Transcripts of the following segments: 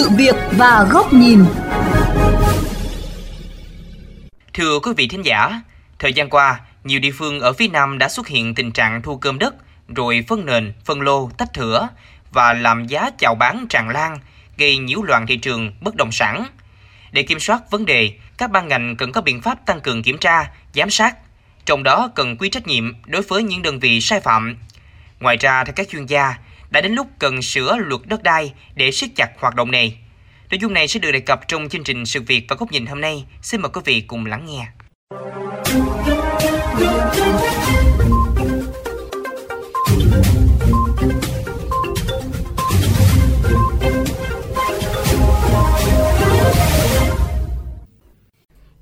sự việc và góc nhìn. Thưa quý vị thính giả, thời gian qua, nhiều địa phương ở phía Nam đã xuất hiện tình trạng thu cơm đất, rồi phân nền, phân lô, tách thửa và làm giá chào bán tràn lan, gây nhiễu loạn thị trường bất động sản. Để kiểm soát vấn đề, các ban ngành cần có biện pháp tăng cường kiểm tra, giám sát, trong đó cần quy trách nhiệm đối với những đơn vị sai phạm. Ngoài ra, theo các chuyên gia, đã đến lúc cần sửa luật đất đai để siết chặt hoạt động này. Nội dung này sẽ được đề cập trong chương trình Sự việc và góc nhìn hôm nay. Xin mời quý vị cùng lắng nghe.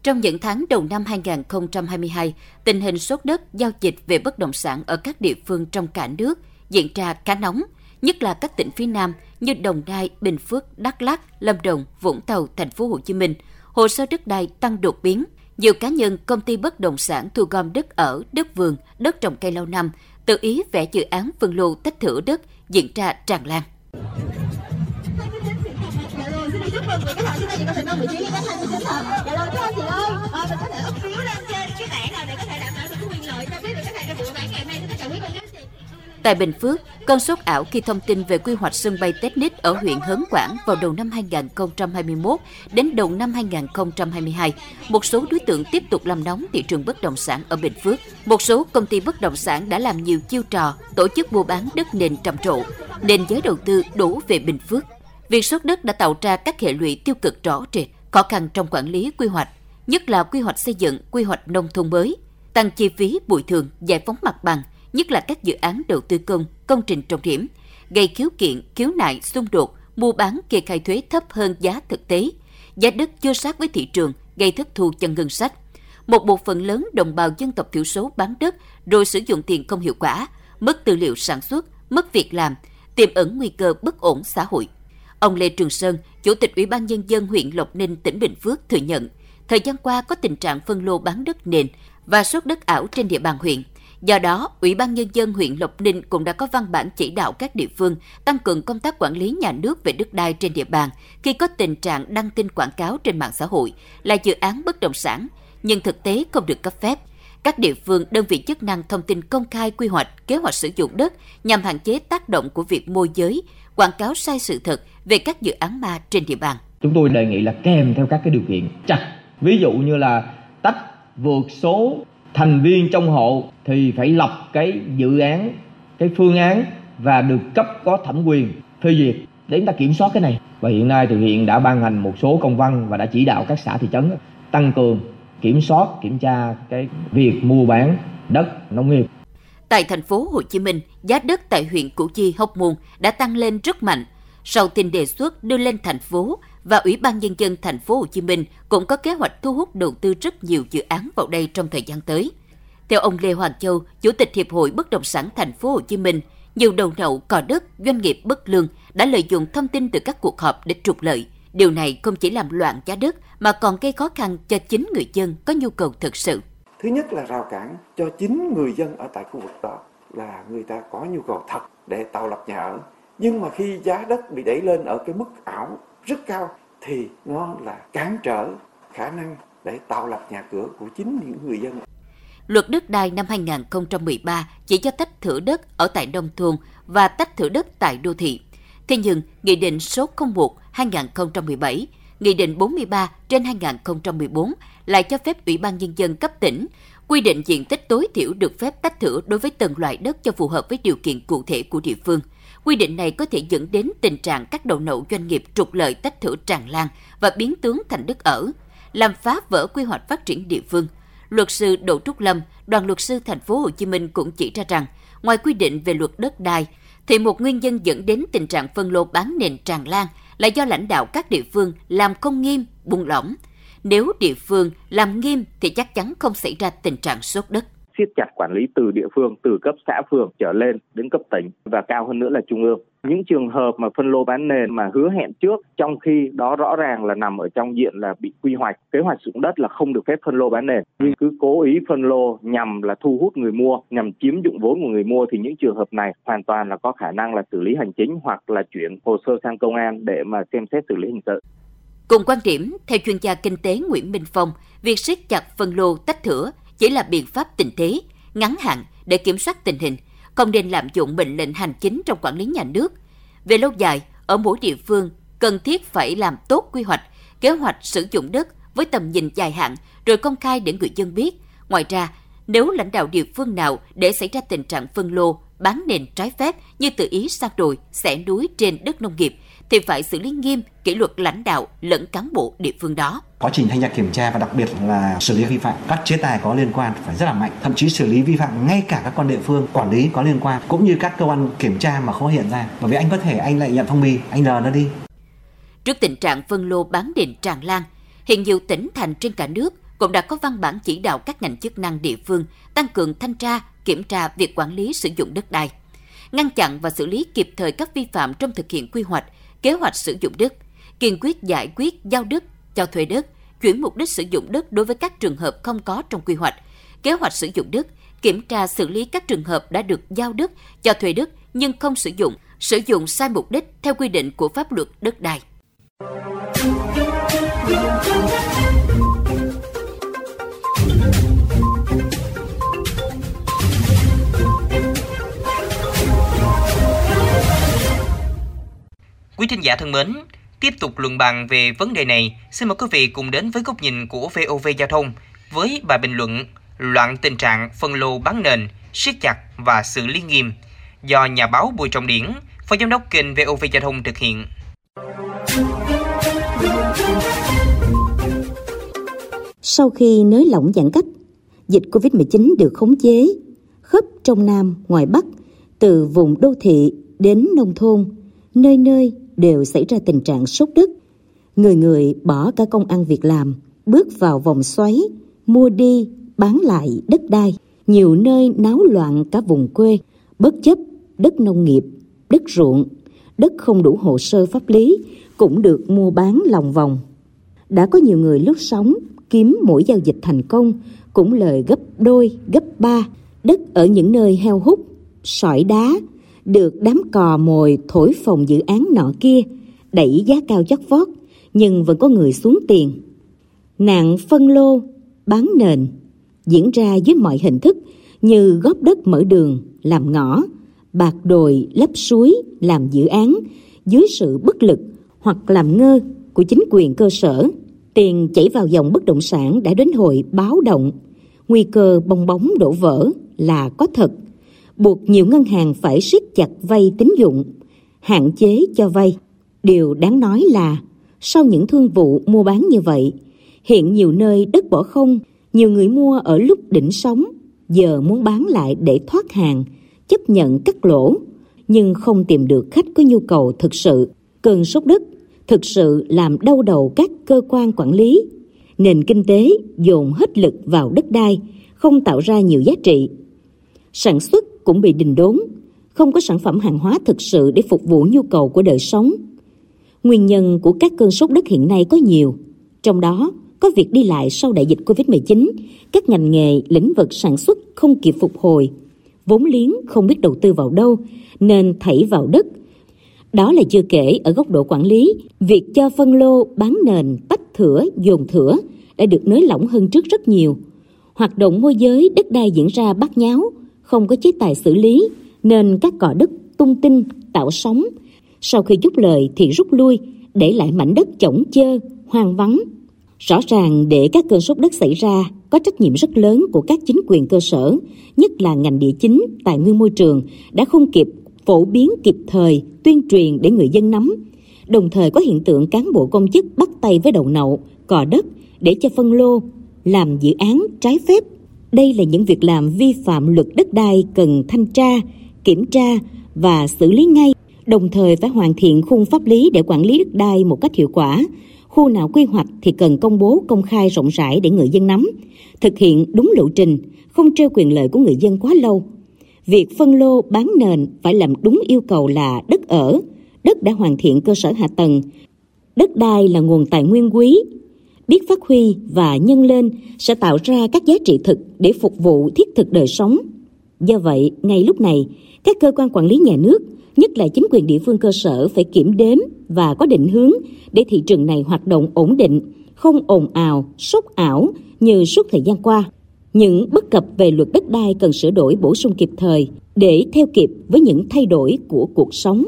Trong những tháng đầu năm 2022, tình hình sốt đất giao dịch về bất động sản ở các địa phương trong cả nước diễn ra khá nóng, nhất là các tỉnh phía Nam như Đồng Nai, Bình Phước, Đắk Lắk, Lâm Đồng, Vũng Tàu, Thành phố Hồ Chí Minh. Hồ sơ đất đai tăng đột biến. Nhiều cá nhân, công ty bất động sản thu gom đất ở, đất vườn, đất trồng cây lâu năm, tự ý vẽ dự án phân lô tách thửa đất diễn ra tràn lan. chúc mừng chúng ta chỉ có vị trí dạ rồi thưa anh chị ơi à, mình có thể phiếu lên trên cái nào để có thể đảm bảo được quyền lợi cho trong buổi bán ngày hôm nay chúng ta quý vị Tại Bình Phước, cơn sốt ảo khi thông tin về quy hoạch sân bay Technip ở huyện Hớn Quản vào đầu năm 2021 đến đầu năm 2022, một số đối tượng tiếp tục làm nóng thị trường bất động sản ở Bình Phước. Một số công ty bất động sản đã làm nhiều chiêu trò tổ chức mua bán đất nền trầm trộ, nên giới đầu tư đổ về Bình Phước. Việc sốt đất đã tạo ra các hệ lụy tiêu cực rõ rệt, khó khăn trong quản lý quy hoạch, nhất là quy hoạch xây dựng, quy hoạch nông thôn mới, tăng chi phí bồi thường, giải phóng mặt bằng, nhất là các dự án đầu tư công, công trình trọng điểm, gây khiếu kiện, khiếu nại, xung đột, mua bán kê khai thuế thấp hơn giá thực tế, giá đất chưa sát với thị trường, gây thất thu cho ngân sách. Một bộ phận lớn đồng bào dân tộc thiểu số bán đất rồi sử dụng tiền không hiệu quả, mất tư liệu sản xuất, mất việc làm, tiềm ẩn nguy cơ bất ổn xã hội. Ông Lê Trường Sơn, Chủ tịch Ủy ban Nhân dân huyện Lộc Ninh, tỉnh Bình Phước thừa nhận, thời gian qua có tình trạng phân lô bán đất nền và sốt đất ảo trên địa bàn huyện. Do đó, Ủy ban Nhân dân huyện Lộc Ninh cũng đã có văn bản chỉ đạo các địa phương tăng cường công tác quản lý nhà nước về đất đai trên địa bàn khi có tình trạng đăng tin quảng cáo trên mạng xã hội là dự án bất động sản, nhưng thực tế không được cấp phép. Các địa phương, đơn vị chức năng thông tin công khai quy hoạch, kế hoạch sử dụng đất nhằm hạn chế tác động của việc môi giới, quảng cáo sai sự thật về các dự án ma trên địa bàn. Chúng tôi đề nghị là kèm theo các cái điều kiện chặt. Ví dụ như là tách vượt số thành viên trong hộ thì phải lập cái dự án, cái phương án và được cấp có thẩm quyền phê duyệt để chúng ta kiểm soát cái này. Và hiện nay thì huyện đã ban hành một số công văn và đã chỉ đạo các xã thị trấn tăng cường kiểm soát, kiểm tra cái việc mua bán đất nông nghiệp Tại thành phố Hồ Chí Minh, giá đất tại huyện Củ Chi, Hóc Môn đã tăng lên rất mạnh. Sau tin đề xuất đưa lên thành phố và Ủy ban nhân dân thành phố Hồ Chí Minh cũng có kế hoạch thu hút đầu tư rất nhiều dự án vào đây trong thời gian tới. Theo ông Lê Hoàng Châu, Chủ tịch Hiệp hội Bất động sản thành phố Hồ Chí Minh, nhiều đầu nậu cò đất, doanh nghiệp bất lương đã lợi dụng thông tin từ các cuộc họp để trục lợi. Điều này không chỉ làm loạn giá đất mà còn gây khó khăn cho chính người dân có nhu cầu thực sự. Thứ nhất là rào cản cho chính người dân ở tại khu vực đó là người ta có nhu cầu thật để tạo lập nhà ở. Nhưng mà khi giá đất bị đẩy lên ở cái mức ảo rất cao thì nó là cản trở khả năng để tạo lập nhà cửa của chính những người dân. Luật đất đai năm 2013 chỉ cho tách thửa đất ở tại nông thôn và tách thửa đất tại đô thị. Thế nhưng, Nghị định số 01-2017 Nghị định 43 trên 2014 lại cho phép Ủy ban Nhân dân cấp tỉnh quy định diện tích tối thiểu được phép tách thửa đối với từng loại đất cho phù hợp với điều kiện cụ thể của địa phương. Quy định này có thể dẫn đến tình trạng các đầu nậu doanh nghiệp trục lợi tách thửa tràn lan và biến tướng thành đất ở, làm phá vỡ quy hoạch phát triển địa phương. Luật sư Đỗ Trúc Lâm, đoàn luật sư thành phố Hồ Chí Minh cũng chỉ ra rằng, ngoài quy định về luật đất đai, thì một nguyên nhân dẫn đến tình trạng phân lô bán nền tràn lan là do lãnh đạo các địa phương làm không nghiêm, buông lỏng. Nếu địa phương làm nghiêm thì chắc chắn không xảy ra tình trạng sốt đất siết chặt quản lý từ địa phương, từ cấp xã phường trở lên đến cấp tỉnh và cao hơn nữa là trung ương. Những trường hợp mà phân lô bán nền mà hứa hẹn trước trong khi đó rõ ràng là nằm ở trong diện là bị quy hoạch, kế hoạch sử dụng đất là không được phép phân lô bán nền. Nhưng cứ cố ý phân lô nhằm là thu hút người mua, nhằm chiếm dụng vốn của người mua thì những trường hợp này hoàn toàn là có khả năng là xử lý hành chính hoặc là chuyển hồ sơ sang công an để mà xem xét xử lý hình sự. Cùng quan điểm, theo chuyên gia kinh tế Nguyễn Minh Phong, việc siết chặt phân lô tách thửa chỉ là biện pháp tình thế, ngắn hạn để kiểm soát tình hình, không nên lạm dụng mệnh lệnh hành chính trong quản lý nhà nước. Về lâu dài, ở mỗi địa phương cần thiết phải làm tốt quy hoạch, kế hoạch sử dụng đất với tầm nhìn dài hạn rồi công khai để người dân biết. Ngoài ra, nếu lãnh đạo địa phương nào để xảy ra tình trạng phân lô, bán nền trái phép như tự ý sang đồi, xẻ núi trên đất nông nghiệp thì phải xử lý nghiêm kỷ luật lãnh đạo lẫn cán bộ địa phương đó. Quá trình thanh tra kiểm tra và đặc biệt là xử lý vi phạm, các chế tài có liên quan phải rất là mạnh, thậm chí xử lý vi phạm ngay cả các con địa phương quản lý có liên quan cũng như các cơ quan kiểm tra mà không hiện ra. Bởi vì anh có thể anh lại nhận phong bì, anh lờ nó đi. Trước tình trạng phân lô bán nền tràn lan, hiện nhiều tỉnh thành trên cả nước cũng đã có văn bản chỉ đạo các ngành chức năng địa phương tăng cường thanh tra, kiểm tra việc quản lý sử dụng đất đai, ngăn chặn và xử lý kịp thời các vi phạm trong thực hiện quy hoạch, kế hoạch sử dụng đất, kiên quyết giải quyết giao đất, cho thuê đất, chuyển mục đích sử dụng đất đối với các trường hợp không có trong quy hoạch, kế hoạch sử dụng đất, kiểm tra xử lý các trường hợp đã được giao đất, cho thuê đất nhưng không sử dụng, sử dụng sai mục đích theo quy định của pháp luật đất đai. Quý thính giả thân mến, tiếp tục luận bàn về vấn đề này, xin mời quý vị cùng đến với góc nhìn của VOV Giao thông với bài bình luận Loạn tình trạng phân lô bán nền, siết chặt và xử lý nghiêm do nhà báo Bùi Trọng Điển, phó giám đốc kênh VOV Giao thông thực hiện. Sau khi nới lỏng giãn cách, dịch Covid-19 được khống chế, khắp trong Nam, ngoài Bắc, từ vùng đô thị đến nông thôn, nơi nơi đều xảy ra tình trạng sốt đất. Người người bỏ cả công ăn việc làm, bước vào vòng xoáy, mua đi, bán lại đất đai. Nhiều nơi náo loạn cả vùng quê, bất chấp đất nông nghiệp, đất ruộng, đất không đủ hồ sơ pháp lý cũng được mua bán lòng vòng. Đã có nhiều người lướt sóng kiếm mỗi giao dịch thành công cũng lời gấp đôi, gấp ba. Đất ở những nơi heo hút, sỏi đá, được đám cò mồi thổi phồng dự án nọ kia, đẩy giá cao chót vót, nhưng vẫn có người xuống tiền. Nạn phân lô, bán nền diễn ra dưới mọi hình thức như góp đất mở đường, làm ngõ, bạc đồi lấp suối, làm dự án dưới sự bất lực hoặc làm ngơ của chính quyền cơ sở. Tiền chảy vào dòng bất động sản đã đến hồi báo động. Nguy cơ bong bóng đổ vỡ là có thật buộc nhiều ngân hàng phải siết chặt vay tín dụng, hạn chế cho vay. Điều đáng nói là sau những thương vụ mua bán như vậy, hiện nhiều nơi đất bỏ không, nhiều người mua ở lúc đỉnh sóng, giờ muốn bán lại để thoát hàng, chấp nhận cắt lỗ, nhưng không tìm được khách có nhu cầu thực sự. Cơn sốt đất thực sự làm đau đầu các cơ quan quản lý. Nền kinh tế dồn hết lực vào đất đai, không tạo ra nhiều giá trị. Sản xuất cũng bị đình đốn, không có sản phẩm hàng hóa thực sự để phục vụ nhu cầu của đời sống. Nguyên nhân của các cơn sốt đất hiện nay có nhiều, trong đó có việc đi lại sau đại dịch Covid-19, các ngành nghề, lĩnh vực sản xuất không kịp phục hồi, vốn liếng không biết đầu tư vào đâu nên thảy vào đất. Đó là chưa kể ở góc độ quản lý, việc cho phân lô, bán nền, tách thửa, dồn thửa đã được nới lỏng hơn trước rất nhiều. Hoạt động môi giới đất đai diễn ra bắt nháo, không có chế tài xử lý, nên các cò đất tung tin, tạo sóng. Sau khi giúp lời thì rút lui, để lại mảnh đất chổng chơ, hoang vắng. Rõ ràng để các cơn sốt đất xảy ra, có trách nhiệm rất lớn của các chính quyền cơ sở, nhất là ngành địa chính, tài nguyên môi trường, đã không kịp phổ biến kịp thời, tuyên truyền để người dân nắm. Đồng thời có hiện tượng cán bộ công chức bắt tay với đầu nậu cò đất để cho phân lô, làm dự án trái phép đây là những việc làm vi phạm luật đất đai cần thanh tra, kiểm tra và xử lý ngay, đồng thời phải hoàn thiện khung pháp lý để quản lý đất đai một cách hiệu quả. khu nào quy hoạch thì cần công bố công khai rộng rãi để người dân nắm, thực hiện đúng lộ trình, không treo quyền lợi của người dân quá lâu. Việc phân lô bán nền phải làm đúng yêu cầu là đất ở, đất đã hoàn thiện cơ sở hạ tầng, đất đai là nguồn tài nguyên quý, biết phát huy và nhân lên sẽ tạo ra các giá trị thực để phục vụ thiết thực đời sống. Do vậy, ngay lúc này, các cơ quan quản lý nhà nước, nhất là chính quyền địa phương cơ sở phải kiểm đếm và có định hướng để thị trường này hoạt động ổn định, không ồn ào, sốt ảo như suốt thời gian qua. Những bất cập về luật đất đai cần sửa đổi bổ sung kịp thời để theo kịp với những thay đổi của cuộc sống.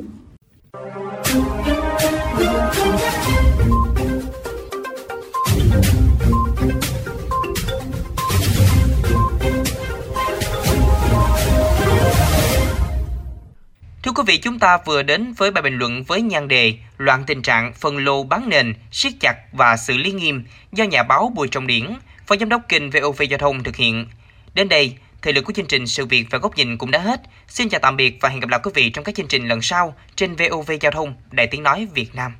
Thưa quý vị, chúng ta vừa đến với bài bình luận với nhan đề Loạn tình trạng phân lô bán nền, siết chặt và xử lý nghiêm do nhà báo Bùi Trọng Điển, Phó Giám đốc kênh VOV Giao thông thực hiện. Đến đây, thời lượng của chương trình Sự việc và góc nhìn cũng đã hết. Xin chào tạm biệt và hẹn gặp lại quý vị trong các chương trình lần sau trên VOV Giao thông, Đài Tiếng Nói Việt Nam.